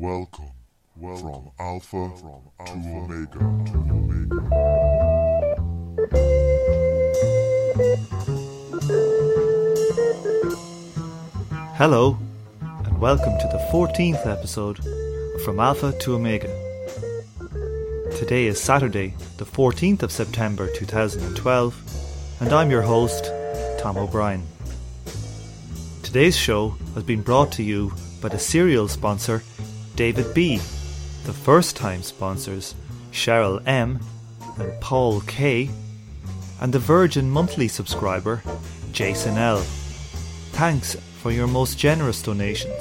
Welcome, welcome. from Alpha to Omega. To Omega. Hello, and welcome to the 14th episode of From Alpha to Omega. Today is Saturday, the 14th of September 2012, and I'm your host, Tom O'Brien. Today's show has been brought to you by the serial sponsor, David B., the first time sponsors, Cheryl M. and Paul K., and the Virgin monthly subscriber, Jason L. Thanks for your most generous donations.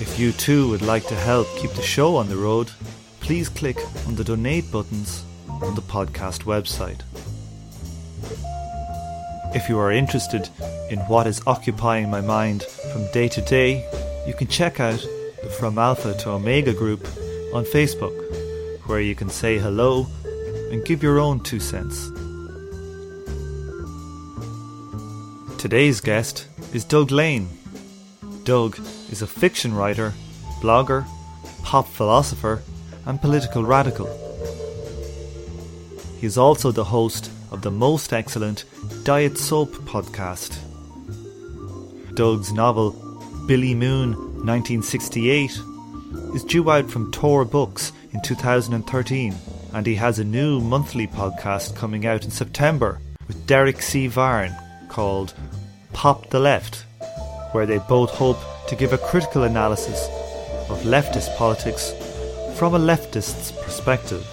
If you too would like to help keep the show on the road, please click on the donate buttons on the podcast website. If you are interested in what is occupying my mind from day to day, you can check out From Alpha to Omega group on Facebook, where you can say hello and give your own two cents. Today's guest is Doug Lain. Doug is a fiction writer, blogger, pop philosopher, and political radical. He is also the host of the most excellent Diet Soap podcast. Doug's novel, Billy Moon 1968, is due out from Tor Books in 2013, and he has a new monthly podcast coming out in September with Derek C. Varn called Pop the Left, where they both hope to give a critical analysis of leftist politics from a leftist's perspective.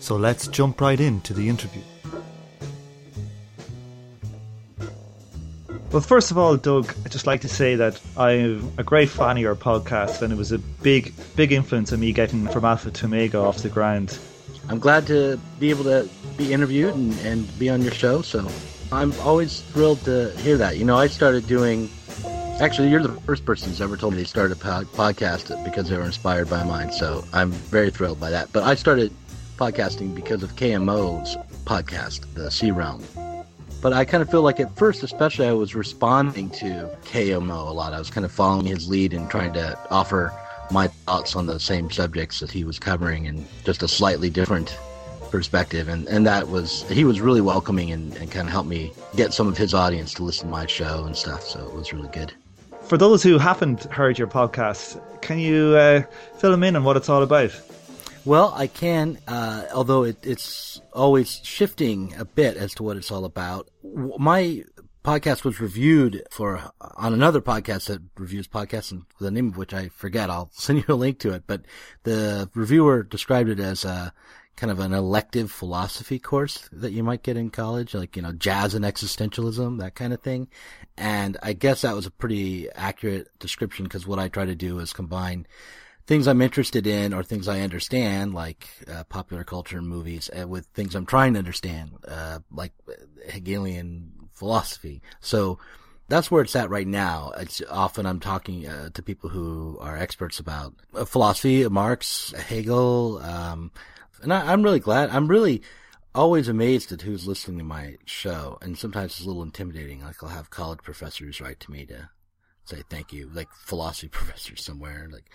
So let's jump right into the interview. Well, first of all, Doug, I'd just like to say that I'm a great fan of your podcast, and it was a big, big influence on me getting from Alpha to Omega off the ground. I'm glad to be able to be interviewed and, and be on your show. So I'm always thrilled to hear that. You know, I started doing. Actually, you're the first person who's ever told me they started a pod- podcast because they were inspired by mine. So I'm very thrilled by that. But I started podcasting because of KMO's podcast, the C-Realm. But I kind of feel like at first, especially, I was responding to KMO a lot. I was kind of following his lead and trying to offer my thoughts on the same subjects that he was covering in just a slightly different perspective. And, and that was, he was really welcoming and, and kind of helped me get some of his audience to listen to my show and stuff. So it was really good. For those who haven't heard your podcast, can you uh, fill them in on what it's all about? Well, I can, uh, although it, it's always shifting a bit as to what it's all about. My podcast was reviewed for on another podcast that reviews podcasts, and the name of which I forget. I'll send you a link to it. But the reviewer described it as a kind of an elective philosophy course that you might get in college, like you know, jazz and existentialism, that kind of thing. And I guess that was a pretty accurate description because what I try to do is combine things I'm interested in or things I understand, like uh, popular culture and movies, uh, with things I'm trying to understand, uh, like Hegelian philosophy. So that's where it's at right now. It's often I'm talking uh, to people who are experts about uh, philosophy, Marx, Hegel, um, and I, I'm really glad. I'm really always amazed at who's listening to my show, and sometimes it's a little intimidating. Like I'll have college professors write to me to say thank you, like philosophy professors somewhere, like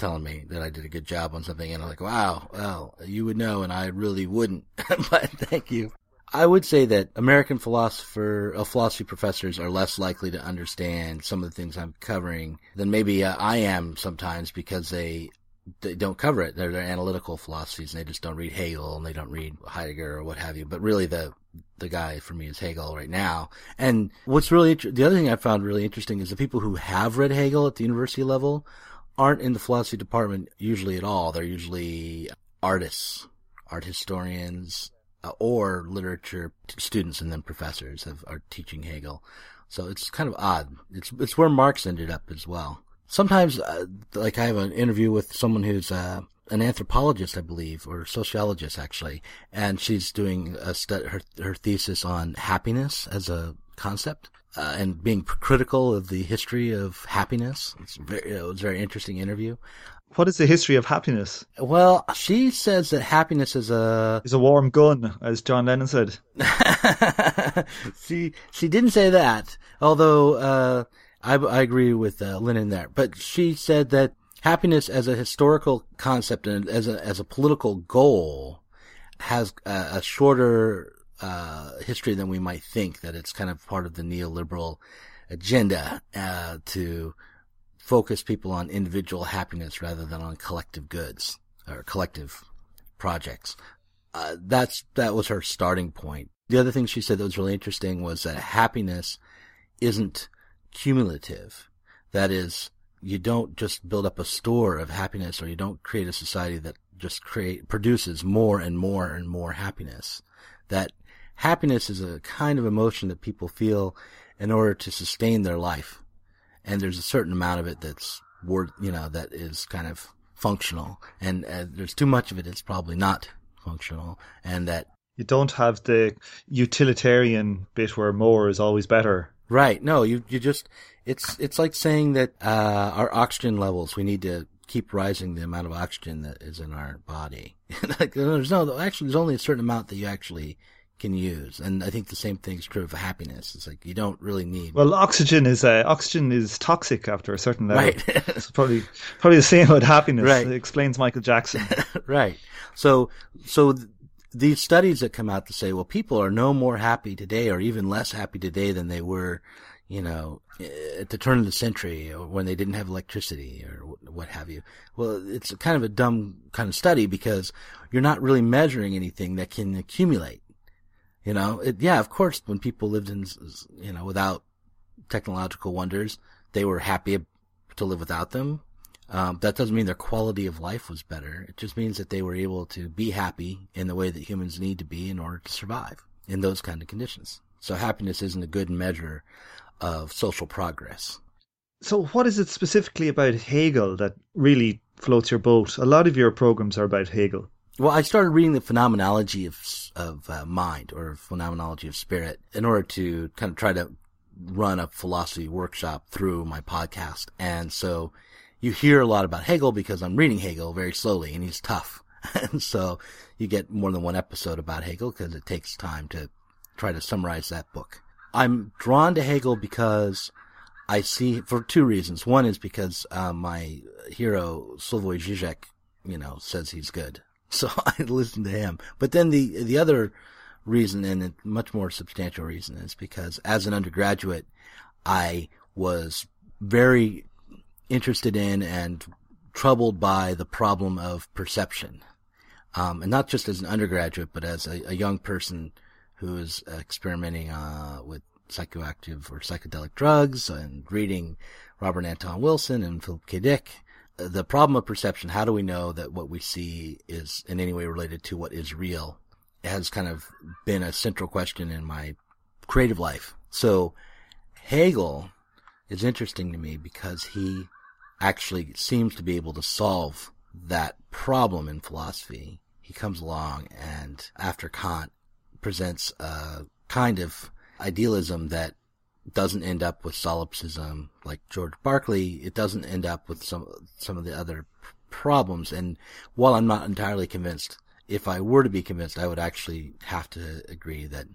telling me that I did a good job on something, and I'm like, wow, well, you would know, and I really wouldn't, but thank you. I would say that American philosopher, uh, philosophy professors are less likely to understand some of the things I'm covering than maybe uh, I am sometimes because they they don't cover it. They're, they're analytical philosophies, and they just don't read Hegel and they don't read Heidegger or what have you. But really, the the guy for me is Hegel right now. And what's really the other thing I found really interesting is the people who have read Hegel at the university level aren't in the philosophy department usually at all. They're usually artists, art historians, uh, or literature students and then professors have, are teaching Hegel. So it's kind of odd. It's it's where Marx ended up as well. Sometimes, uh, like I have an interview with someone who's uh, an anthropologist, I believe, or sociologist actually, and she's doing a stu- her her thesis on happiness as a concept. Uh, and being critical of the history of happiness. It's very, it was a very interesting interview. What is the history of happiness? Well, she says that happiness is a Is a warm gun, as John Lennon said. she she didn't say that, although uh, I, I agree with uh, Lennon there. But she said that happiness as a historical concept and as a as a political goal has a, a shorter uh, history than we might think. That it's kind of part of the neoliberal agenda uh, to focus people on individual happiness rather than on collective goods or collective projects. Uh, that's that was her starting point. The other thing she said that was really interesting was that happiness isn't cumulative. That is, you don't just build up a store of happiness or you don't create a society that just create produces more and more and more happiness. That happiness is a kind of emotion that people feel in order to sustain their life. And there's a certain amount of it that's worth, you know, that is kind of functional. And uh, there's too much of it that's probably not functional. And that you don't have the utilitarian bit where more is always better. Right. No, you you just it's it's like saying that uh, our oxygen levels we need to keep rising the amount of oxygen that is in our body. like, there's no actually there's only a certain amount that you actually can use, and I think the same thing is true of happiness. It's like you don't really need. Well, oxygen is uh, oxygen is toxic after a certain level. Right. it's probably probably the same with happiness. Right. It explains Michael Jackson. right. So so. Th- these studies that come out to say, well, people are no more happy today or even less happy today than they were, you know, at the turn of the century or when they didn't have electricity or what have you. Well, it's kind of a dumb kind of study because you're not really measuring anything that can accumulate. You know, it, yeah, of course, when people lived in, you know, without technological wonders, they were happy to live without them. Um, that doesn't mean their quality of life was better. It just means that they were able to be happy in the way that humans need to be in order to survive in those kind of conditions. So happiness isn't a good measure of social progress. So, what is it specifically about Hegel that really floats your boat? A lot of your programs are about Hegel. Well, I started reading the phenomenology of of uh, mind or phenomenology of spirit in order to kind of try to run a philosophy workshop through my podcast, and so you hear a lot about Hegel because I'm reading Hegel very slowly and he's tough. and so you get more than one episode about Hegel because it takes time to try to summarize that book. I'm drawn to Hegel because I see, for two reasons. One is because uh, my hero, Slavoj Žižek, you know, says he's good. So I listened to him. But then the, the other reason, and a much more substantial reason, is because as an undergraduate, I was very interested in and troubled by the problem of perception. Um, and not just as an undergraduate, but as a, a young person who is experimenting uh, with psychoactive or psychedelic drugs and reading Robert Anton Wilson and Philip K. Dick. The problem of perception, how do we know that what we see is in any way related to what is real, has kind of been a central question in my creative life. So Hegel is interesting to me because he actually seems to be able to solve that problem in philosophy. He comes along and after Kant presents a kind of idealism that doesn't end up with solipsism like George Berkeley. It doesn't end up with some some of the other problems. And while I'm not entirely convinced, if I were to be convinced, I would actually have to agree that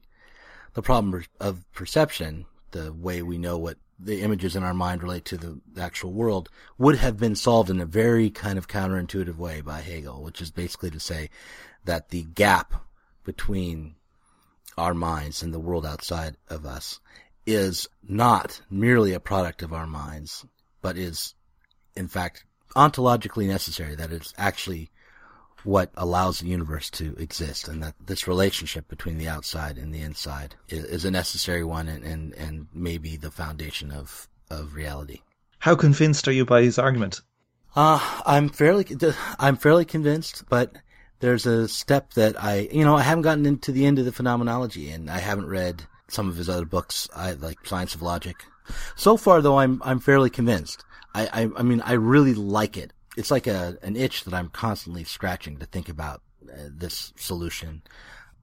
the problem of perception, the way we know what the images in our mind relate to the, actual world would have been solved in a very kind of counterintuitive way by Hegel, which is basically to say that the gap between our minds and the world outside of us is not merely a product of our minds, but is in fact ontologically necessary, that it's actually what allows the universe to exist and that this relationship between the outside and the inside is, is a necessary one and, and, and maybe the foundation of, of reality. How convinced are you by his argument? Uh, I'm fairly, I'm fairly convinced, but there's a step that I, you know, I haven't gotten into the end of the phenomenology and I haven't read some of his other books, I like Science of Logic. So far though, I'm, I'm fairly convinced. I, I, I mean, I really like it it's like a an itch that I'm constantly scratching to think about uh, this solution.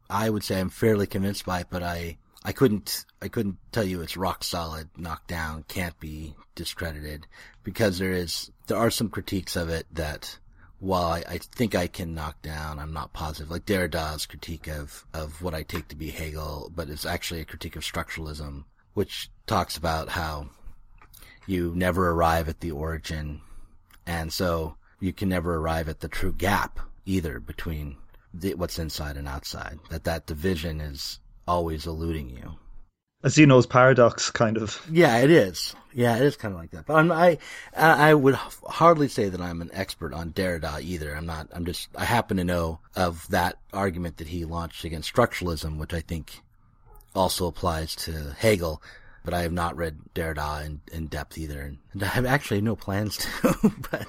I would say I'm fairly convinced by it, but I I couldn't I couldn't tell you it's rock solid, knocked down, can't be discredited because there is there are some critiques of it that while I, I think I can knock down, I'm not positive. Like Derrida's critique of, of what I take to be Hegel, but it's actually a critique of structuralism, which talks about how you never arrive at the origin, and so you can never arrive at the true gap either between the, what's inside and outside. That that division is always eluding you. A Zeno's paradox, kind of. Yeah, it is. Yeah, it is kind of like that. But I'm, I, I would hardly say that I'm an expert on Derrida either. I'm not. I'm just. I happen to know of that argument that he launched against structuralism, which I think also applies to Hegel. But I have not read Derrida in, in depth either, and I have actually no plans to. but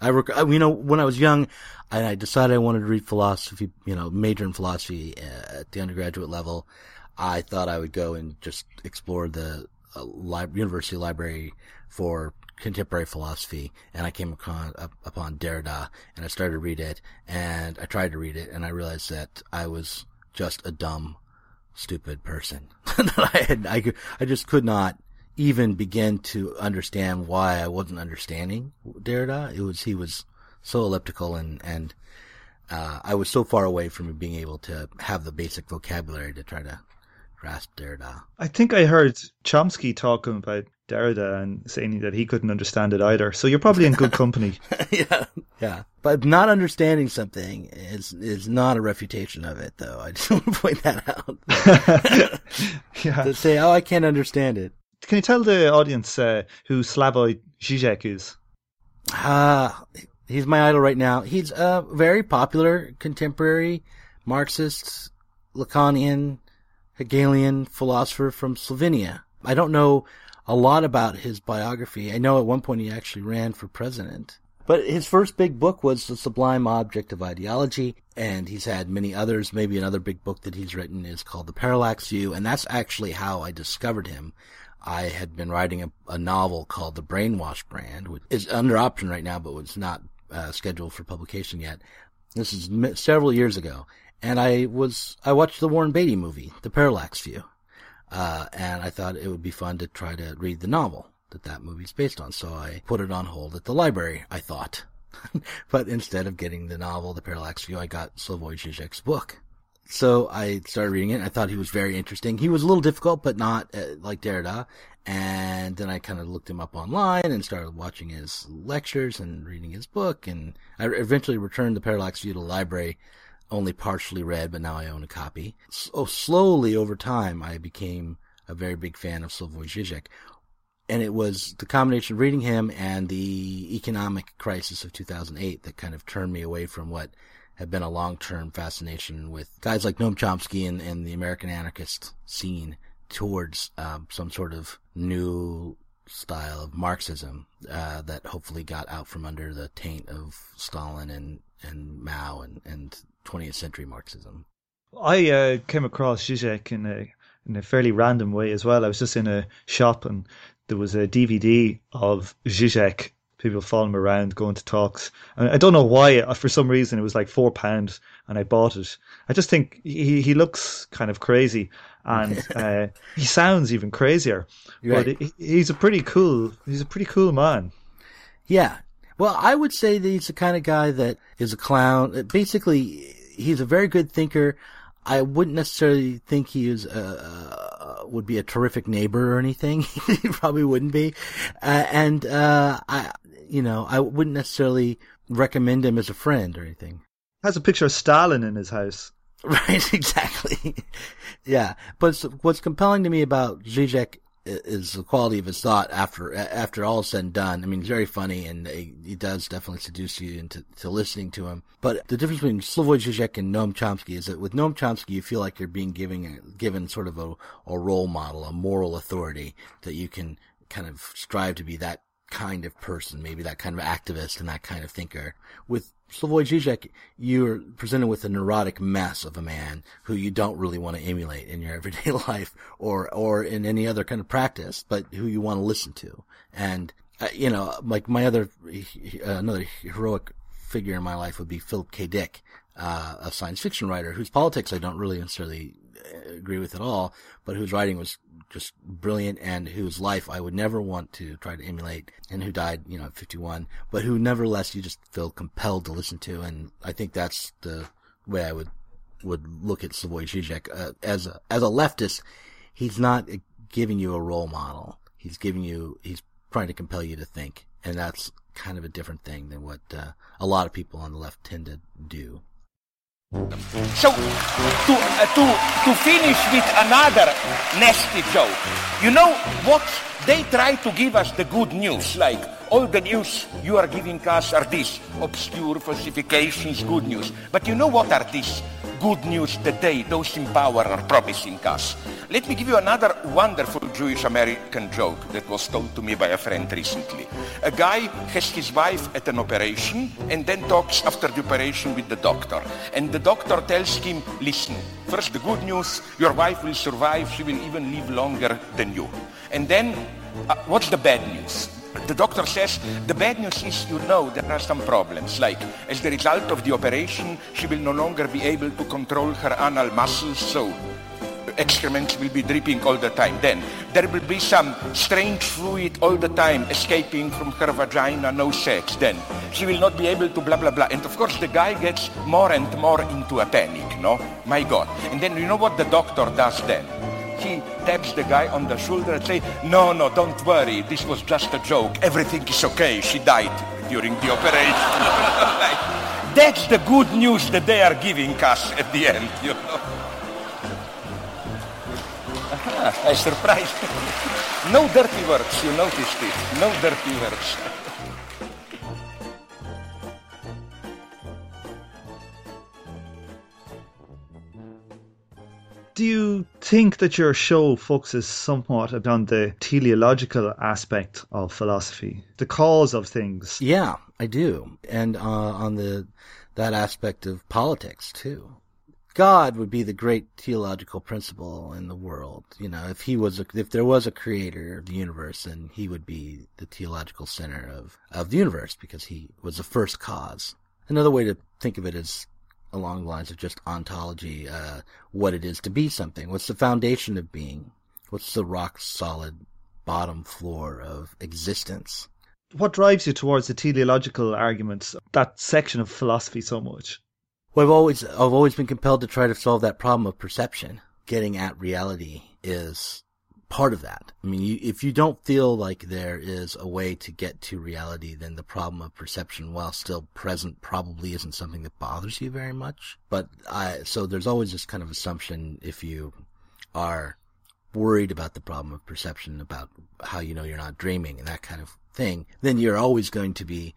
I, rec- you know, when I was young, and I decided I wanted to read philosophy, you know, major in philosophy uh, at the undergraduate level. I thought I would go and just explore the uh, li- university library for contemporary philosophy, and I came upon, up, upon Derrida, and I started to read it, and I tried to read it, and I realized that I was just a dumb, stupid person. I had, I, could, I just could not even begin to understand why I wasn't understanding Derrida. It was he was so elliptical and and uh, I was so far away from being able to have the basic vocabulary to try to grasp Derrida. I think I heard Chomsky talking about Derrida and saying that he couldn't understand it either. So you're probably in good company. yeah, yeah. But not understanding something is is not a refutation of it, though. I just want to point that out. yeah. To say, oh, I can't understand it. Can you tell the audience uh, who Slavoj Žižek is? Ah, uh, he's my idol right now. He's a very popular contemporary Marxist, Lacanian, Hegelian philosopher from Slovenia. I don't know a lot about his biography. I know at one point he actually ran for president. But his first big book was The Sublime Object of Ideology, and he's had many others. Maybe another big book that he's written is called The Parallax View, and that's actually how I discovered him. I had been writing a, a novel called The Brainwash Brand, which is under option right now, but was not uh, scheduled for publication yet. This is several years ago, and I was I watched the Warren Beatty movie, The Parallax View, uh, and I thought it would be fun to try to read the novel that that movie's based on. So I put it on hold at the library. I thought, but instead of getting the novel, The Parallax View, I got Slavoj Žižek's book. So I started reading it. I thought he was very interesting. He was a little difficult, but not uh, like Derrida. And then I kind of looked him up online and started watching his lectures and reading his book. And I eventually returned the Parallax View to the library, only partially read, but now I own a copy. So slowly over time, I became a very big fan of Slavoj Žižek. And it was the combination of reading him and the economic crisis of 2008 that kind of turned me away from what had been a long-term fascination with guys like Noam Chomsky and, and the American anarchist scene towards um, some sort of new style of Marxism uh, that hopefully got out from under the taint of Stalin and, and Mao and, and 20th century Marxism. I uh, came across Zizek in a in a fairly random way as well. I was just in a shop and there was a DVD of Zizek people following him around, going to talks. And I don't know why, uh, for some reason, it was like four pounds, and I bought it. I just think he he looks kind of crazy, and uh, he sounds even crazier. Right. But he's a pretty cool. He's a pretty cool man. Yeah. Well, I would say that he's the kind of guy that is a clown. Basically, he's a very good thinker. I wouldn't necessarily think he is uh, would be a terrific neighbor or anything. he probably wouldn't be, uh, and uh, I, you know, I wouldn't necessarily recommend him as a friend or anything. Has a picture of Stalin in his house. Right, exactly. yeah, but what's compelling to me about Zizek is the quality of his thought after after all is said and done. I mean, he's very funny, and he, does definitely seduce you into to listening to him. But the difference between Slavoj Žižek and Noam Chomsky is that with Noam Chomsky, you feel like you're being given given sort of a, a role model, a moral authority that you can kind of strive to be that kind of person, maybe that kind of activist and that kind of thinker. With Slavoj Žižek, you're presented with a neurotic mess of a man who you don't really want to emulate in your everyday life or, or in any other kind of practice, but who you want to listen to. And, uh, you know, like my other, uh, another heroic figure in my life would be Philip K. Dick, uh, a science fiction writer whose politics I don't really necessarily uh, agree with at all, but whose writing was just brilliant and whose life I would never want to try to emulate and who died, you know, at 51, but who nevertheless you just feel compelled to listen to. And I think that's the way I would, would look at Slavoj Žižek. Uh, as a, as a leftist, he's not giving you a role model. He's giving you, he's trying to compel you to think. And that's kind of a different thing than what uh, a lot of people on the left tend to do. So, to, uh, to, to finish with another nasty joke, you know what? They try to give us the good news, like all the news you are giving us are these obscure falsifications, good news. But you know what are these good news today those in power, are promising us? Let me give you another wonderful Jewish American joke that was told to me by a friend recently. A guy has his wife at an operation and then talks after the operation with the doctor. And the doctor tells him, listen, first the good news, your wife will survive, she will even live longer than you. And then, uh, what's the bad news? The doctor says the bad news is you know there are some problems. Like as the result of the operation, she will no longer be able to control her anal muscles, so excrements will be dripping all the time. Then there will be some strange fluid all the time escaping from her vagina, no sex. Then she will not be able to blah blah blah. And of course the guy gets more and more into a panic, no? My God. And then you know what the doctor does then? He taps the guy on the shoulder and say, no, no, don't worry. This was just a joke. Everything is okay. She died during the operation. That's the good news that they are giving us at the end, you know. I surprised. no dirty words, you noticed it. No dirty words. Do you think that your show focuses somewhat on the teleological aspect of philosophy, the cause of things? Yeah, I do, and uh, on the that aspect of politics too. God would be the great theological principle in the world. You know, if he was, a, if there was a creator of the universe, then he would be the theological center of, of the universe because he was the first cause. Another way to think of it is along the lines of just ontology, uh, what it is to be something. What's the foundation of being? What's the rock solid bottom floor of existence? What drives you towards the teleological arguments, that section of philosophy so much? Well, I've always I've always been compelled to try to solve that problem of perception. Getting at reality is part of that. I mean, you, if you don't feel like there is a way to get to reality, then the problem of perception, while still present, probably isn't something that bothers you very much. But I, so there's always this kind of assumption if you are worried about the problem of perception, about how you know you're not dreaming and that kind of thing, then you're always going to be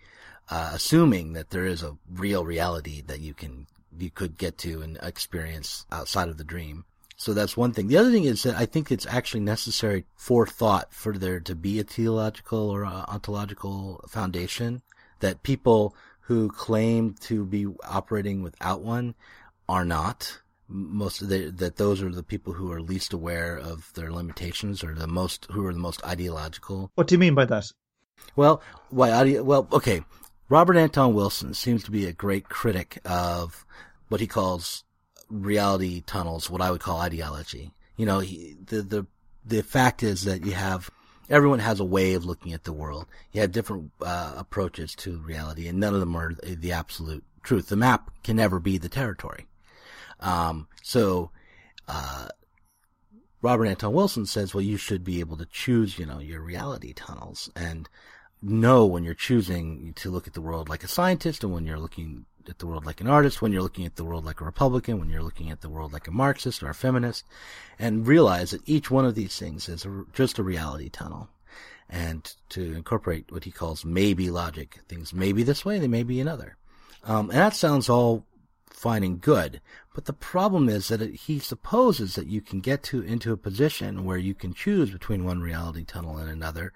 uh, assuming that there is a real reality that you can you could get to and experience outside of the dream. So that's one thing. The other thing is that I think it's actually necessary for thought for there to be a theological or a ontological foundation that people who claim to be operating without one are not. Most of the, that those are the people who are least aware of their limitations or the most who are the most ideological. What do you mean by that? Well, why? Well, okay. Robert Anton Wilson seems to be a great critic of what he calls reality tunnels, what I would call ideology. You know, he, the, the, the fact is that you have, everyone has a way of looking at the world. You have different uh, approaches to reality, and none of them are the absolute truth. The map can never be the territory. Um, so, uh, Robert Anton Wilson says, well, you should be able to choose, you know, your reality tunnels and know when you're choosing to look at the world like a scientist and when you're looking at the world like an artist, when you're looking at the world like a Republican, when you're looking at the world like a Marxist or a feminist, and realize that each one of these things is a, just a reality tunnel. And to incorporate what he calls maybe logic, things may be this way, they may be another. Um, and that sounds all fine and good, but the problem is that it, he supposes that you can get to into a position where you can choose between one reality tunnel and another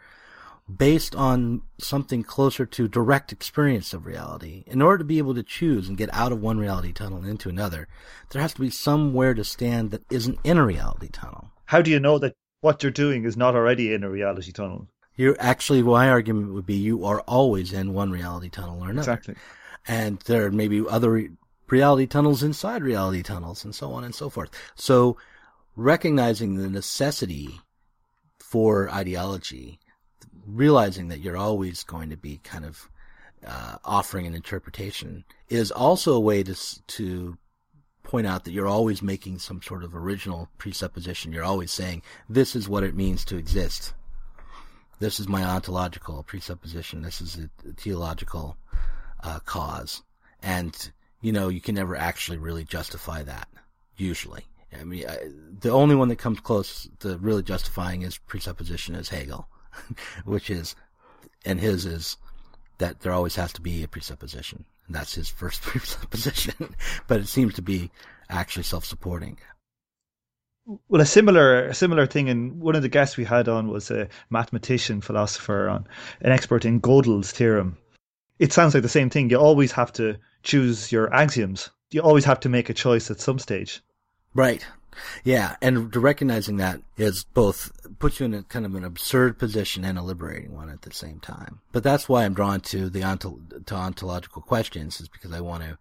based on something closer to direct experience of reality. In order to be able to choose and get out of one reality tunnel and into another, there has to be somewhere to stand that isn't in a reality tunnel. How do you know that what you're doing is not already in a reality tunnel? You're actually, my argument would be you are always in one reality tunnel or another. Exactly. And there may be other reality tunnels inside reality tunnels and so on and so forth. So recognizing the necessity for ideology, realizing that you're always going to be kind of uh, offering an interpretation is also a way to to point out that you're always making some sort of original presupposition. You're always saying this is what it means to exist. This is my ontological presupposition. This is a theological uh, cause, and you know you can never actually really justify that. Usually, I mean, I, the only one that comes close to really justifying his presupposition is Hegel, which is, and his is that there always has to be a presupposition. And that's his first presupposition, but it seems to be actually self-supporting. Well, a similar a similar thing, and one of the guests we had on was a mathematician, philosopher, on an expert in Gödel's theorem. It sounds like the same thing. You always have to choose your axioms. You always have to make a choice at some stage. Right. Yeah, and recognizing that is both puts you in a kind of an absurd position and a liberating one at the same time. But that's why I'm drawn to the onto, to ontological questions, is because I want to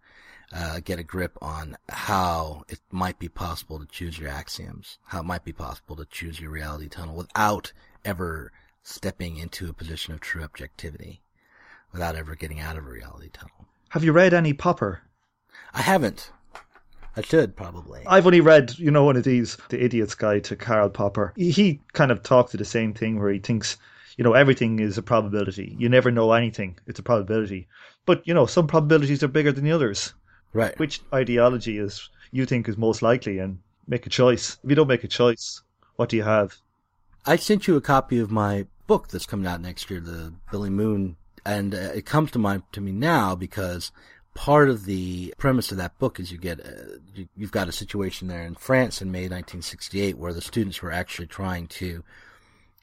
uh, get a grip on how it might be possible to choose your axioms, how it might be possible to choose your reality tunnel without ever stepping into a position of true objectivity, without ever getting out of a reality tunnel. Have you read any Popper? I haven't. I should probably. I've only read, you know, one of these, The Idiot's Guide to Karl Popper. He kind of talks to the same thing where he thinks, you know, everything is a probability. You never know anything. It's a probability. But, you know, some probabilities are bigger than the others. Right. Which ideology is you think is most likely and make a choice. If you don't make a choice, what do you have? I sent you a copy of my book that's coming out next year, the Billy Moon, and uh, it comes to mind to me now because part of the premise of that book is you get uh, you, you've got a situation there in France in May 1968 where the students were actually trying to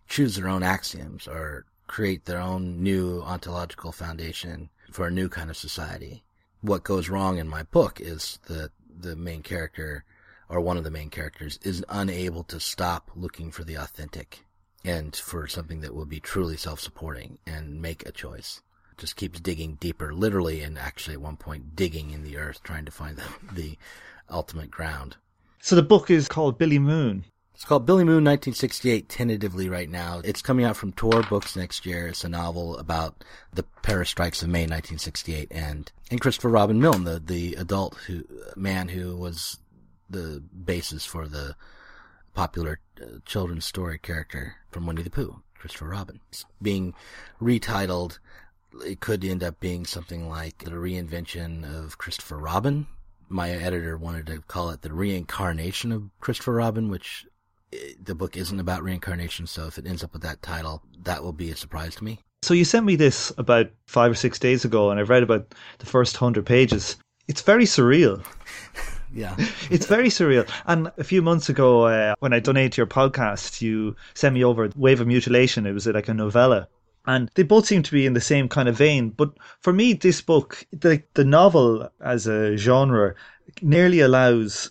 choose their own axioms or create their own new ontological foundation for a new kind of society. What goes wrong in my book is that the main character or one of the main characters is unable to stop looking for the authentic and for something that will be truly self-supporting and make a choice just keeps digging deeper, literally, and actually at one point digging in the earth, trying to find the, the ultimate ground. So the book is called Billy Moon. It's called Billy Moon 1968 tentatively right now. It's coming out from Tor Books next year. It's a novel about the Paris strikes of May 1968 and, and Christopher Robin Milne, the, the adult who, man who was the basis for the popular uh, children's story character from Winnie the Pooh, Christopher Robin. It's being retitled it could end up being something like the reinvention of Christopher Robin. My editor wanted to call it the reincarnation of Christopher Robin, which eh, the book isn't about reincarnation. So if it ends up with that title, that will be a surprise to me. So you sent me this about five or six days ago, and I've read about the first hundred pages. It's very surreal. yeah, it's very surreal. And a few months ago, uh, when I donated to your podcast, you sent me over Wave of Mutilation. It was like a novella and they both seem to be in the same kind of vein. But for me, this book, the the novel as a genre, nearly allows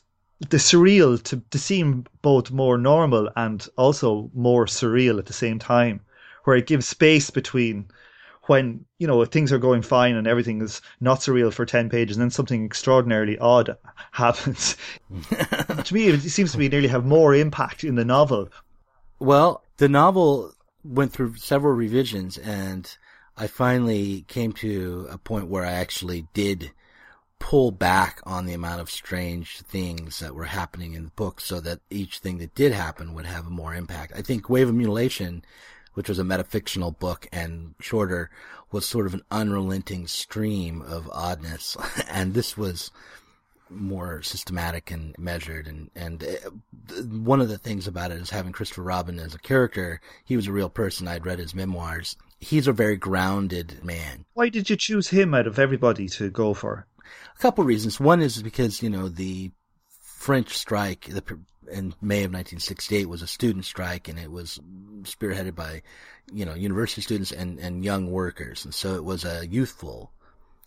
the surreal to, to seem both more normal and also more surreal at the same time, where it gives space between when you know things are going fine and everything is not surreal for 10 pages and then something extraordinarily odd happens to me it seems to me nearly have more impact in the novel well the novel went through several revisions and I finally came to a point where I actually did pull back on the amount of strange things that were happening in the book so that each thing that did happen would have a more impact. I think Wave of Mutilation, which was a metafictional book and shorter, was sort of an unrelenting stream of oddness. and this was more systematic and measured. And, and uh, one of the things about it is having Christopher Robin as a character. He was a real person. I'd read his memoirs. He's a very grounded man. Why did you choose him out of everybody to go for? A couple reasons. One is because, you know, the French strike in May of 1968 was a student strike and it was spearheaded by, you know, university students and, and young workers. And so it was a youthful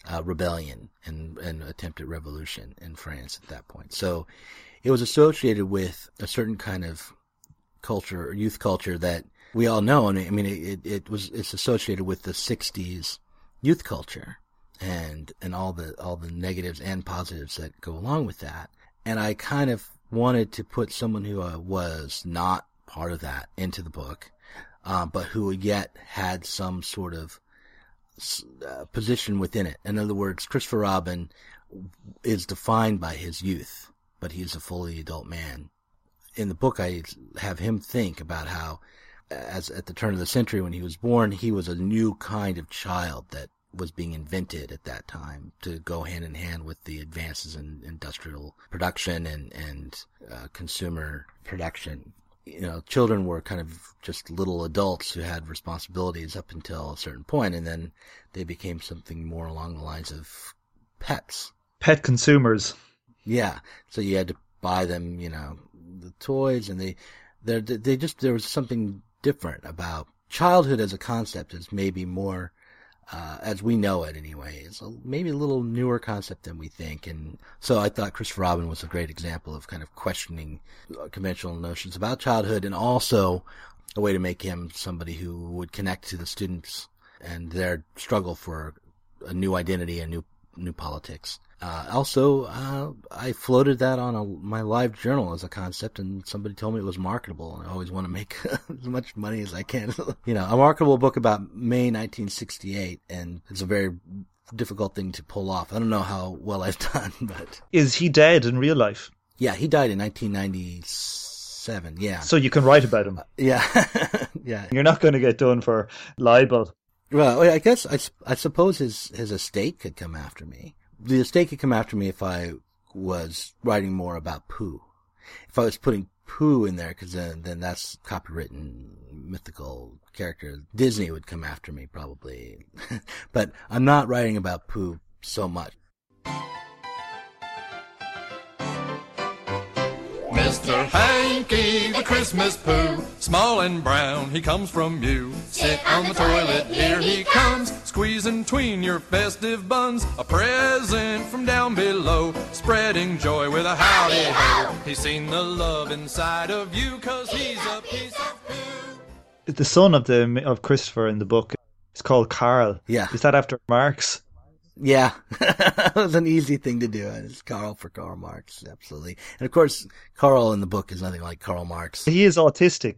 uh, rebellion and, and attempted revolution in France at that point. So it was associated with a certain kind of culture, youth culture that we all know. And I mean, it, it was, it's associated with the 60s youth culture and, and all the, all the negatives and positives that go along with that. And I kind of wanted to put someone who uh, was not part of that into the book uh, but who yet had some sort of uh, position within it. In other words, Christopher Robin is defined by his youth, but he's a fully adult man. In the book, I have him think about how, as at the turn of the century when he was born, he was a new kind of child that was being invented at that time to go hand in hand with the advances in industrial production and and uh, consumer production. You know, children were kind of just little adults who had responsibilities up until a certain point, and then they became something more along the lines of pets. Pet consumers. Yeah, so you had to buy them, you know, the toys, and they, they, they just there was something different about childhood as a concept is maybe more uh, as we know it anyway. It's a, maybe a little newer concept than we think. And so I thought Christopher Robin was a great example of kind of questioning conventional notions about childhood and also a way to make him somebody who would connect to the students and their struggle for a new identity and new new politics. Uh, also, uh, I floated that on a, my live journal as a concept, and somebody told me it was marketable. And I always want to make as much money as I can. you know, a marketable book about May 1968, and it's a very difficult thing to pull off. I don't know how well I've done, but is he dead in real life? Yeah, he died in 1997. Yeah. So you can write about him. Uh, yeah, yeah. You're not going to get done for libel. Well, I guess I, I suppose his his estate could come after me the estate could come after me if I was writing more about Pooh. If I was putting Pooh in there, because then then that's copywritten mythical character. Disney would come after me probably, but I'm not writing about Pooh so much. Mr. Hanky, the Christmas poo, small and brown, he comes from you. Sit on the toilet, here he comes, squeezing tween your festive buns. A present from down below, spreading joy with a howdy ho. He's seen the love inside of you, cause he's a piece of poo. The son of the of Christopher in the book is called Carl. Yeah. Is that after Marx? Yeah, it was an easy thing to do. It's Karl for Karl Marx, absolutely. And of course, Karl in the book is nothing like Karl Marx. He is autistic.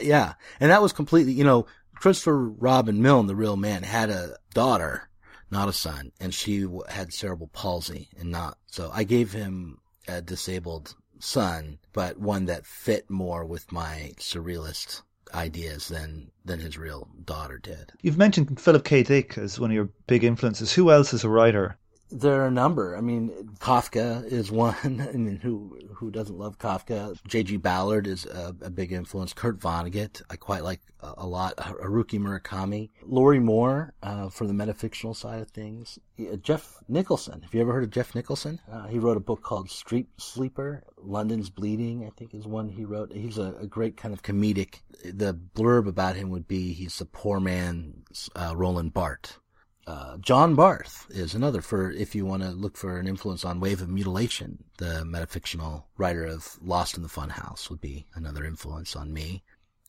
Yeah, and that was completely, you know, Christopher Robin Milne, the real man, had a daughter, not a son, and she had cerebral palsy and not. So I gave him a disabled son, but one that fit more with my surrealist ideas than than his real daughter did. You've mentioned Philip K. Dick as one of your big influences. Who else is a writer? There are a number. I mean, Kafka is one. I mean, who who doesn't love Kafka? J.G. Ballard is a, a, big influence. Kurt Vonnegut, I quite like a, a lot. Haruki Murakami, Lorrie Moore uh, for the metafictional side of things. Jeff Nicholson. Have you ever heard of Jeff Nicholson? Uh, he wrote a book called Street Sleeper. London's Bleeding, I think, is one he wrote. He's a, a great kind of comedic. The blurb about him would be he's the poor man's uh, Roland Barthes uh, John Barth is another for if you want to look for an influence on Wave of Mutilation. The metafictional writer of Lost in the Funhouse would be another influence on me.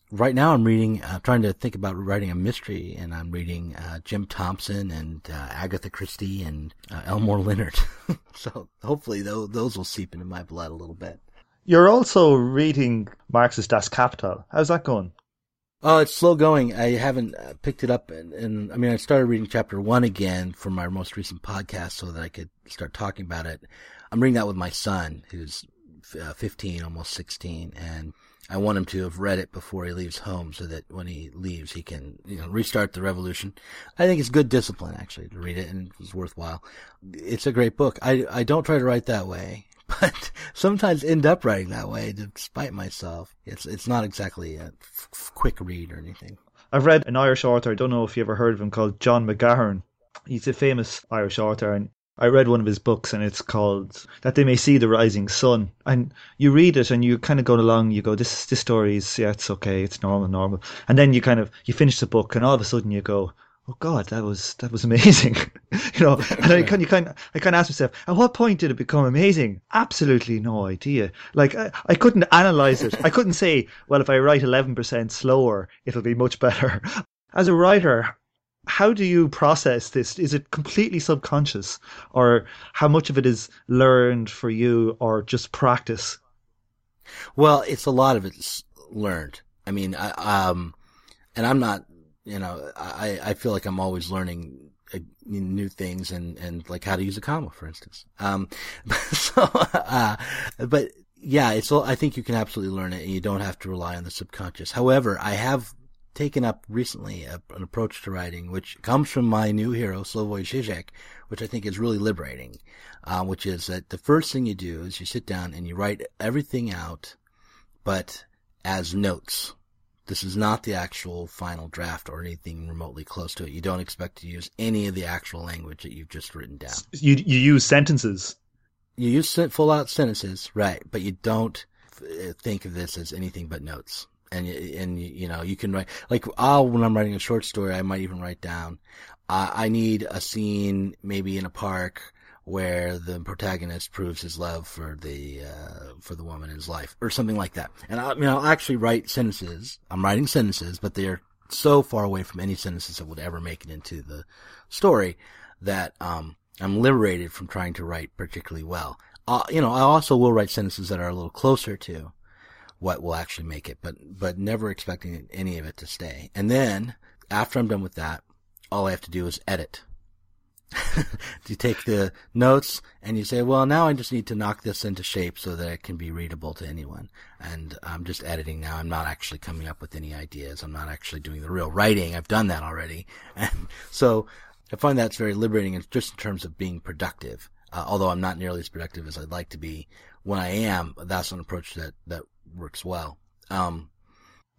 Right now, I'm reading, I'm uh, trying to think about writing a mystery, and I'm reading uh, Jim Thompson and uh, Agatha Christie and uh, Elmore Leonard. so hopefully, those, those will seep into my blood a little bit. You're also reading Marx's Das Kapital. How's that going? Oh, it's slow going. I haven't uh, picked it up, and, I mean, I started reading chapter one again for my most recent podcast so that I could start talking about it. I'm reading that with my son, who's uh, 15, almost 16, and I want him to have read it before he leaves home, so that when he leaves, he can, you know, restart the revolution. I think it's good discipline actually to read it, and it's worthwhile. It's a great book. I I don't try to write that way but sometimes end up writing that way despite myself. It's it's not exactly a quick read or anything. I've read an Irish author, I don't know if you ever heard of him, called John McGahern. He's a famous Irish author, and I read one of his books, and it's called That They May See the Rising Sun. And you read it, and you kind of go along, you go, this this story is, yeah, it's okay, it's normal, normal. And then you kind of, you finish the book, and all of a sudden you go, oh God, that was that was amazing, you know. And I kind of, kind, I kind of ask myself, at what point did it become amazing? Absolutely no idea. Like I, I couldn't analyze it. I couldn't say, well, if I write eleven percent slower, it'll be much better. As a writer, how do you process this? Is it completely subconscious, or how much of it is learned for you, or just practice? Well, it's a lot of it's learned. I mean, I, um, and I'm not, you know, I, I feel like I'm always learning uh, new things and, and like how to use a comma, for instance. Um, so, uh, but yeah, it's all, I think you can absolutely learn it and you don't have to rely on the subconscious. However, I have taken up recently a, an approach to writing, which comes from my new hero, Slavoj Žižek, which I think is really liberating, uh, which is that the first thing you do is you sit down and you write everything out, but as notes. This is not the actual final draft or anything remotely close to it. You don't expect to use any of the actual language that you've just written down. You you use sentences. You use full out sentences, right? But you don't think of this as anything but notes. And and you know you can write like I'll when I'm writing a short story, I might even write down. Uh, I need a scene maybe in a park where the protagonist proves his love for the uh, for the woman in his life, or something like that. And I, I mean, I'll actually write sentences. I'm writing sentences, but they're so far away from any sentences that would ever make it into the story that um, I'm liberated from trying to write particularly well. Uh, you know, I also will write sentences that are a little closer to what will actually make it, but but never expecting any of it to stay. And then after I'm done with that, all I have to do is edit you take the notes and you say, well, now I just need to knock this into shape so that it can be readable to anyone. And I'm just editing now. I'm not actually coming up with any ideas. I'm not actually doing the real writing. I've done that already. And so I find that's very liberating just in terms of being productive. Uh, although I'm not nearly as productive as I'd like to be when I am, that's an approach that, that works well. Um,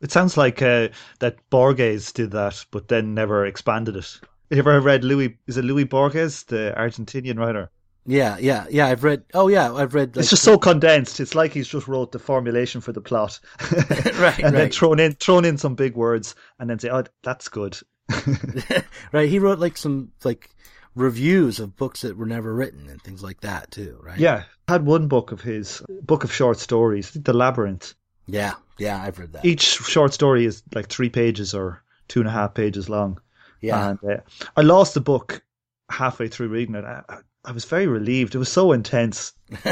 it sounds like uh, that Borges did that, but then never expanded it. Have you ever read Louis? Is it Luis Borges, the Argentinian writer? Yeah, yeah, yeah. I've read. Oh, yeah, I've read. Like, it's just so condensed. It's like he's just wrote the formulation for the plot, right? and right. then thrown in thrown in some big words, and then say, "Oh, that's good." right. He wrote like some like reviews of books that were never written and things like that too. Right. Yeah, I had one book of his book of short stories, The Labyrinth. Yeah, yeah, I've read that. Each short story is like three pages or two and a half pages long. Yeah. And uh, I lost the book halfway through reading it. I, I was very relieved. It was so intense.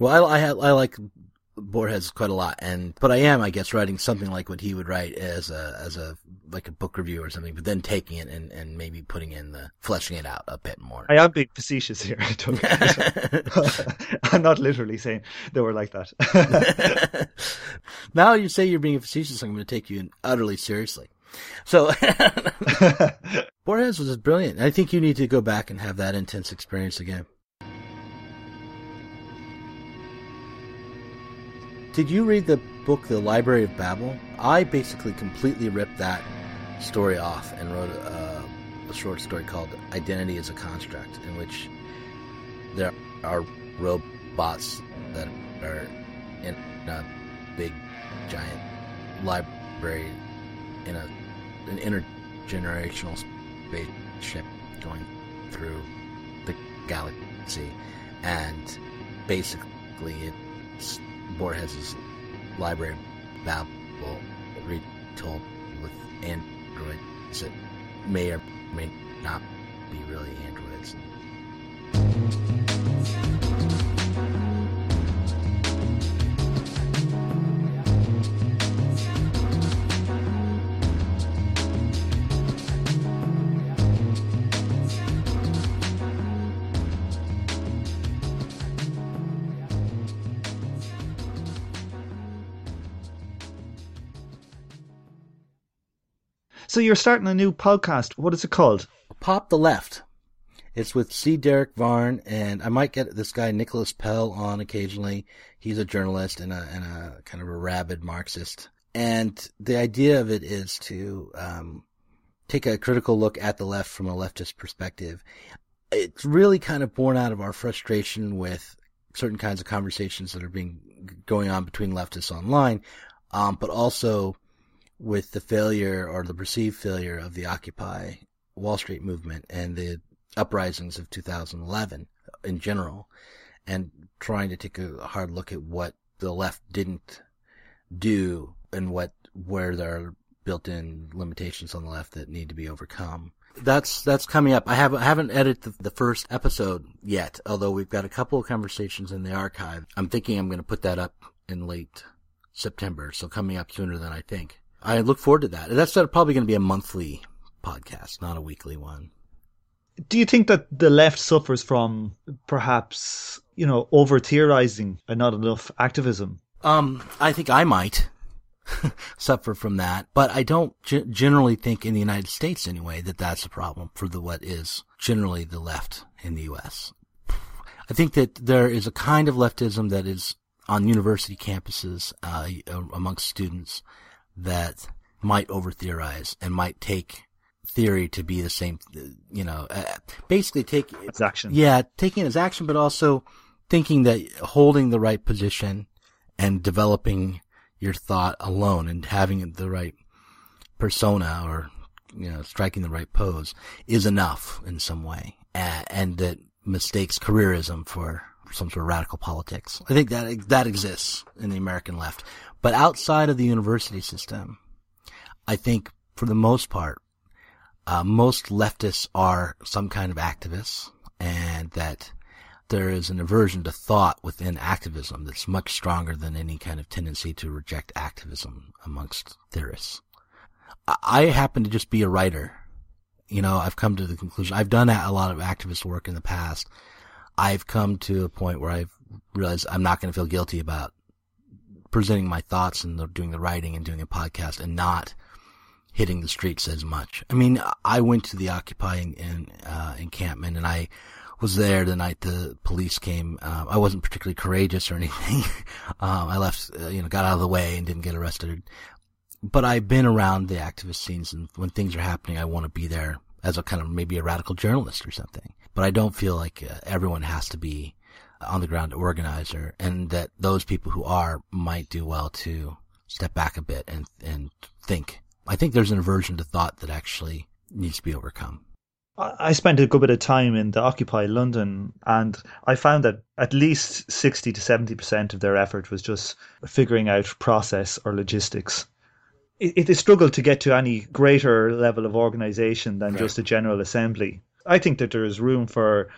well, I, I, I like Borges quite a lot, and but I am, I guess, writing something like what he would write as a as a like a book review or something, but then taking it and, and maybe putting in the fleshing it out a bit more. I am being facetious here. I'm not literally saying they were like that. now you say you're being facetious, I'm going to take you in utterly seriously. So Borges was just brilliant. I think you need to go back and have that intense experience again. Did you read the book The Library of Babel? I basically completely ripped that story off and wrote a, a short story called Identity as a Construct, in which there are robots that are in a big, giant library in a an intergenerational spaceship going through the galaxy, and basically it's Borges's library Babel retold with androids that may or may not be really androids. So you're starting a new podcast. What is it called? Pop the Left. It's with C. Derek Varn, and I might get this guy Nicholas Pell on occasionally. He's a journalist and a, and a kind of a rabid Marxist. And the idea of it is to um, take a critical look at the left from a leftist perspective. It's really kind of born out of our frustration with certain kinds of conversations that are being going on between leftists online, um, but also with the failure or the perceived failure of the Occupy Wall Street movement and the uprisings of 2011 in general, and trying to take a hard look at what the left didn't do and what where there are built-in limitations on the left that need to be overcome. That's that's coming up. I haven't I haven't edited the, the first episode yet, although we've got a couple of conversations in the archive. I'm thinking I'm going to put that up in late September, so coming up sooner than I think. I look forward to that. That's probably going to be a monthly podcast, not a weekly one. Do you think that the left suffers from perhaps, you know, over theorizing and not enough activism? Um, I think I might suffer from that, but I don't g- generally think in the United States anyway that that's a problem for the what is generally the left in the U.S. I think that there is a kind of leftism that is on university campuses uh, amongst students that might over theorize and might take theory to be the same, you know, uh, basically take it's action. Yeah, taking it as action, but also thinking that holding the right position and developing your thought alone and having the right persona or you know striking the right pose is enough in some way, and that mistakes careerism for some sort of radical politics. I think that that exists in the American left, but outside of the university system, I think for the most part, uh, most leftists are some kind of activists, and that there is an aversion to thought within activism that's much stronger than any kind of tendency to reject activism amongst theorists. I happen to just be a writer. You know, I've come to the conclusion. I've done a lot of activist work in the past. I've come to a point where I've realized I'm not going to feel guilty about presenting my thoughts and doing the writing and doing a podcast and not hitting the streets as much. I mean, I went to the Occupy in, uh, encampment and I was there the night the police came. Uh, I wasn't particularly courageous or anything. um, I left, uh, you know, got out of the way and didn't get arrested. But I've been around the activist scenes, and when things are happening, I want to be there as a kind of maybe a radical journalist or something. But I don't feel like uh, everyone has to be on the ground organizer, and that those people who are might do well to step back a bit and and think. I think there's an aversion to thought that actually needs to be overcome. I spent a good bit of time in the Occupy London, and I found that at least 60 to 70% of their effort was just figuring out process or logistics. It, it struggled to get to any greater level of organization than right. just a general assembly. I think that there is room for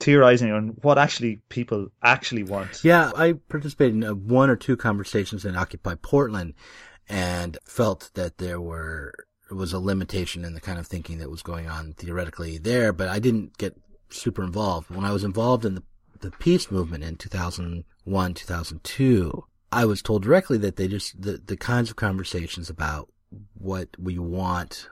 theorizing on what actually people actually want. Yeah, I participated in uh, one or two conversations in Occupy Portland and felt that there were was a limitation in the kind of thinking that was going on theoretically there, but I didn't get super involved. When I was involved in the, the peace movement in 2001, 2002, I was told directly that they just, the, the kinds of conversations about what we want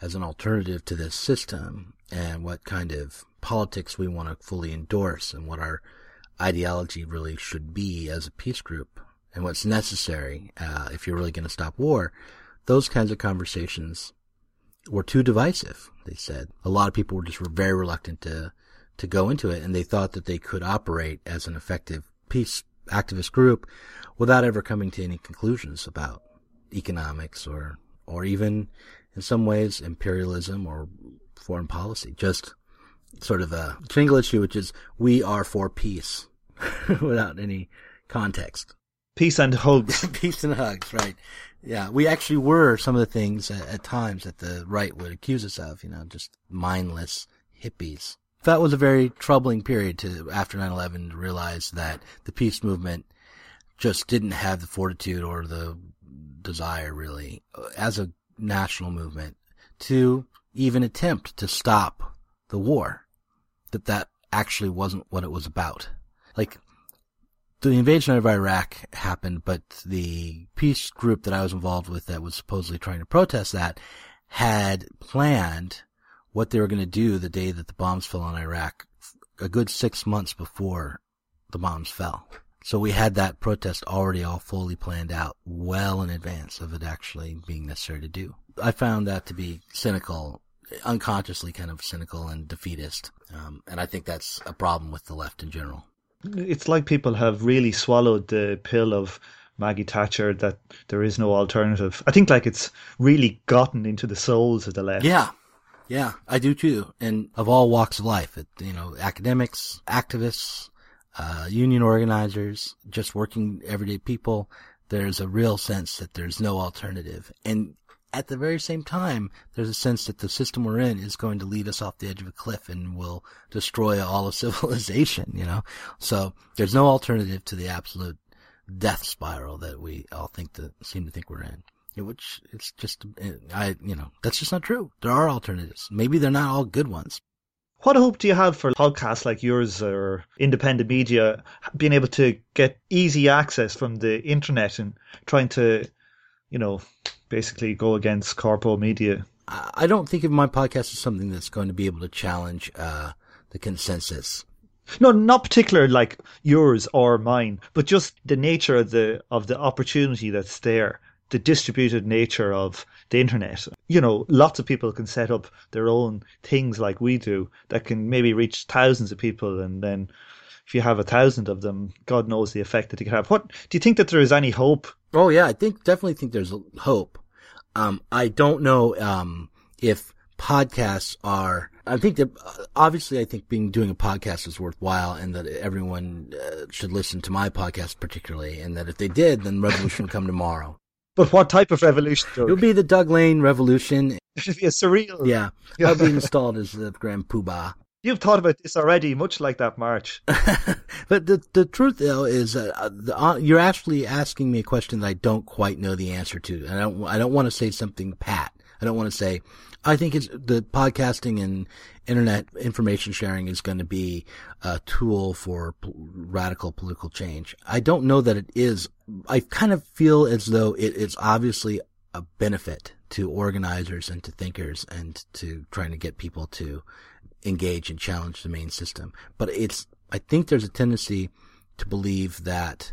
as an alternative to this system and what kind of politics we want to fully endorse and what our ideology really should be as a peace group and what's necessary uh, if you're really going to stop war those kinds of conversations were too divisive, they said. A lot of people were just very reluctant to, to go into it, and they thought that they could operate as an effective peace activist group without ever coming to any conclusions about economics or, or even in some ways imperialism or foreign policy. Just sort of a single issue, which is we are for peace without any context. Peace and hugs. peace and hugs, right. Yeah, we actually were some of the things at, at, times that the right would accuse us of, you know, just mindless hippies. That was a very troubling period to, after 9-11, to realize that the peace movement just didn't have the fortitude or the desire, really, as a national movement, to even attempt to stop the war. That that actually wasn't what it was about. Like, the invasion of Iraq happened, but the peace group that I was involved with that was supposedly trying to protest that had planned what they were going to do the day that the bombs fell on Iraq a good six months before the bombs fell. So we had that protest already all fully planned out well in advance of it actually being necessary to do. I found that to be cynical, unconsciously kind of cynical and defeatist. Um, and I think that's a problem with the left in general it's like people have really swallowed the pill of Maggie Thatcher that there is no alternative. I think like it's really gotten into the souls of the left. Yeah. Yeah, I do too. And of all walks of life, it, you know, academics, activists, uh, union organizers, just working everyday people, there's a real sense that there's no alternative. And at the very same time, there's a sense that the system we're in is going to lead us off the edge of a cliff and will destroy all of civilization, you know? So there's no alternative to the absolute death spiral that we all think to seem to think we're in. which it's just eh, I you know that's just not true. There are alternatives. Maybe they're not all good ones. What hope do you have for podcasts like yours or independent media being able to get easy access from the internet and trying to, you know, basically go against corpo media? I don't think of my podcast as something that's going to be able to challenge uh, the consensus. No, not particular like yours or mine, but just the nature of the of the opportunity that's there, the distributed nature of the internet. You know, lots of people can set up their own things like we do that can maybe reach thousands of people, and then if you have a thousand of them, God knows the effect that you can have. What do you think that there is any hope? Oh yeah, I think definitely think there's hope. Um, I don't know um, if podcasts are. I think that obviously, I think being doing a podcast is worthwhile, and that everyone uh, should listen to my podcast particularly, and that if they did, then revolution would come tomorrow. But what type of revolution? Doug? It would be the Doug Lain revolution. It should be a surreal. Yeah, yeah. I'll be installed as the Grand Poobah. You've thought about this already, much like that march. but the the truth though is uh, the, uh, you're actually asking me a question that I don't quite know the answer to, and I don't I don't want to say something pat. I don't want to say I think it's the podcasting and internet information sharing is going to be a tool for p- radical political change. I don't know that it is. I kind of feel as though it is obviously a benefit to organizers and to thinkers and to trying to get people to engage and challenge the main system. But it's, I think there's a tendency to believe that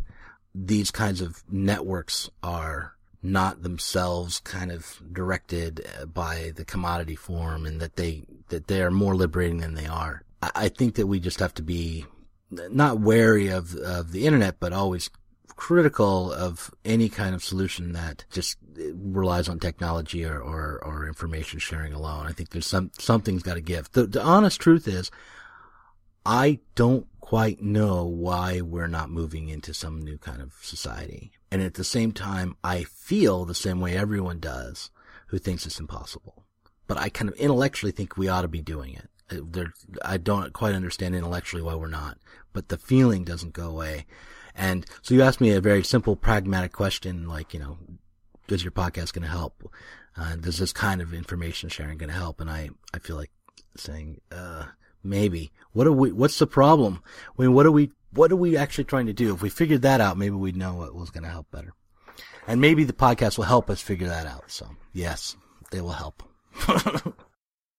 these kinds of networks are not themselves kind of directed uh, by the commodity form and that they, that they are more liberating than they are. I, I think that we just have to be not wary of, of the internet, but always critical of any kind of solution that just relies on technology or, or, or information sharing alone. I think there's some, something's got to give. The, the honest truth is, I don't quite know why we're not moving into some new kind of society. And at the same time, I feel the same way everyone does who thinks it's impossible. But I kind of intellectually think we ought to be doing it. Uh, there, I don't quite understand intellectually why we're not, but the feeling doesn't go away. And so you asked me a very simple, pragmatic question, like, you know, is your podcast going to help? Uh, is this kind of information sharing going to help? And I, I feel like saying, uh, maybe. What are we, what's the problem? I mean, what are we, what are we actually trying to do? If we figured that out, maybe we'd know what was going to help better. And maybe the podcast will help us figure that out. So yes, they will help.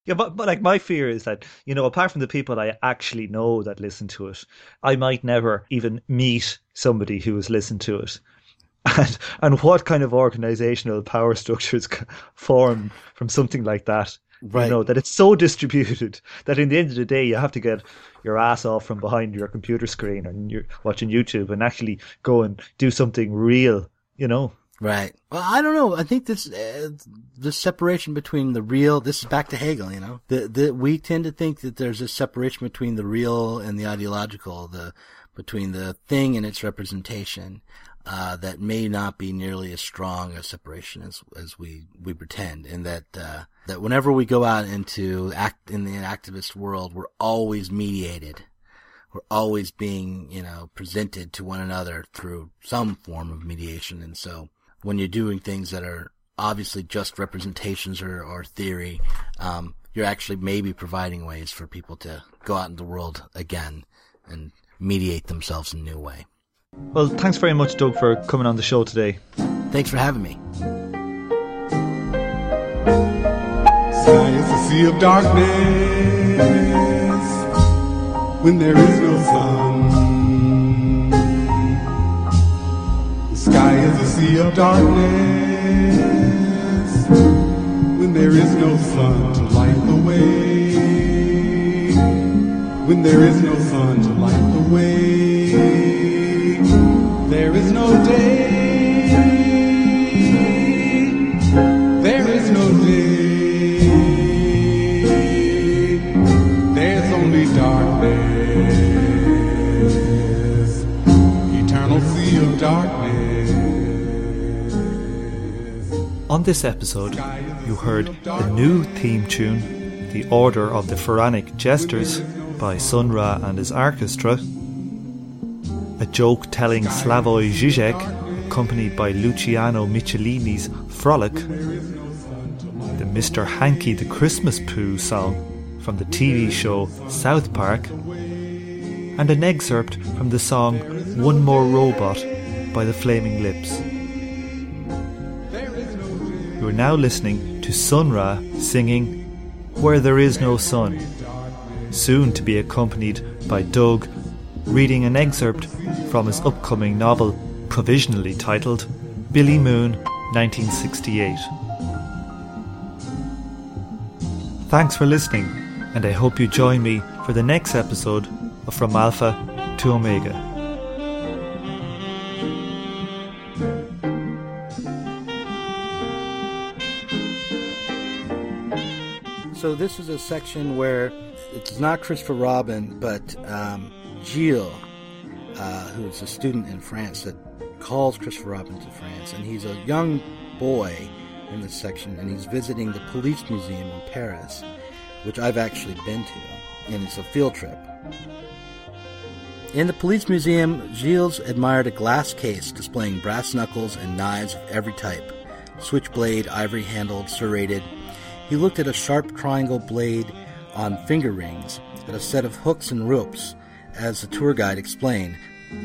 Yeah, but, but like my fear is that, you know, apart from the people I actually know that listen to it, I might never even meet somebody who has listened to it. And, and what kind of organizational power structures form from something like that? Right. You know, that it's so distributed that in the end of the day, you have to get your ass off from behind your computer screen and you're watching YouTube and actually go and do something real, you know? Right. Well, I don't know. I think this uh, the separation between the real. This is back to Hegel. You know, the, the we tend to think that there's a separation between the real and the ideological, the between the thing and its representation. Uh, that may not be nearly as strong a separation as as we we pretend, and that uh, that whenever we go out into act in the activist world, we're always mediated we're always being, you know, presented to one another through some form of mediation. And so when you're doing things that are obviously just representations or, or theory, um, you're actually maybe providing ways for people to go out in the world again and mediate themselves in a new way. Well, thanks very much, Doug, for coming on the show today. Thanks for having me. Sky is a sea of darkness when there is no sun. Sky is a sea of darkness when there is no sun to light the way. When there is no sun to light the way, there is no day. There is no day. There's only darkness, eternal sea of darkness. On this episode, you heard the new theme tune, The Order of the Pharaonic Jesters by Sun Ra and his orchestra, a joke telling Slavoj Žižek, accompanied by Luciano Michelini's Frolic, the Mr. Hankey the Christmas Poo song from the TV show South Park, and an excerpt from the song One More Robot by the Flaming Lips. You are now listening to Sun Ra singing Where There Is No Sun, soon to be accompanied by Doug reading an excerpt from his upcoming novel, provisionally titled Billy Moon 1968. Thanks for listening, and I hope you join me for the next episode of From Alpha to Omega. So this is a section where it's not Christopher Robin, but um, Gilles, uh, who's a student in France that calls Christopher Robin to France, and he's a young boy in this section, and he's visiting the Police Museum in Paris, which I've actually been to, and it's a field trip. In the police museum, Gilles admired a glass case displaying brass knuckles and knives of every type switchblade, ivory handled, serrated. He looked at a sharp triangle blade on finger rings, at a set of hooks and ropes. As the tour guide explained,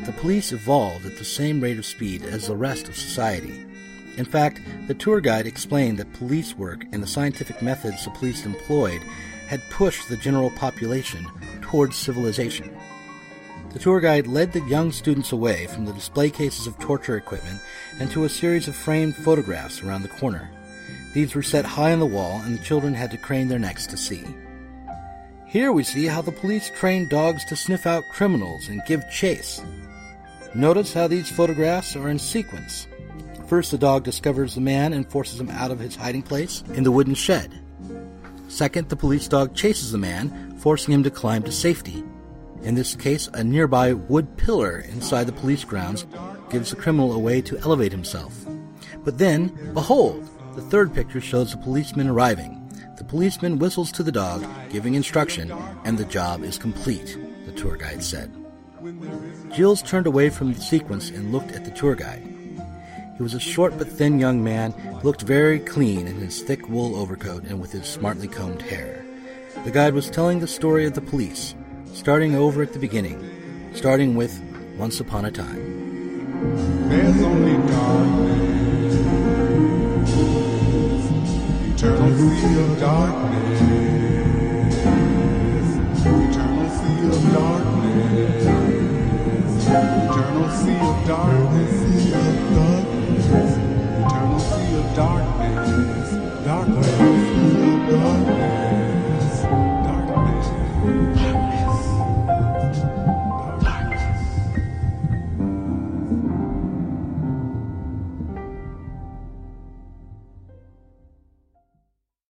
the police evolved at the same rate of speed as the rest of society. In fact, the tour guide explained that police work and the scientific methods the police employed had pushed the general population towards civilization. The tour guide led the young students away from the display cases of torture equipment and to a series of framed photographs around the corner. These were set high on the wall, and the children had to crane their necks to see. Here we see how the police train dogs to sniff out criminals and give chase. Notice how these photographs are in sequence. First, the dog discovers the man and forces him out of his hiding place in the wooden shed. Second, the police dog chases the man, forcing him to climb to safety. In this case, a nearby wood pillar inside the police grounds gives the criminal a way to elevate himself. But then, behold, the third picture shows the policeman arriving. The policeman whistles to the dog, giving instruction, and the job is complete, the tour guide said. Gilles turned away from the sequence and looked at the tour guide. He was a short but thin young man looked very clean in his thick wool overcoat and with his smartly combed hair. The guide was telling the story of the police, starting over at the beginning, starting with Once Upon a Time. Eternal sea of darkness, eternal sea of darkness, eternal sea of darkness, eternal sea of darkness, darkness.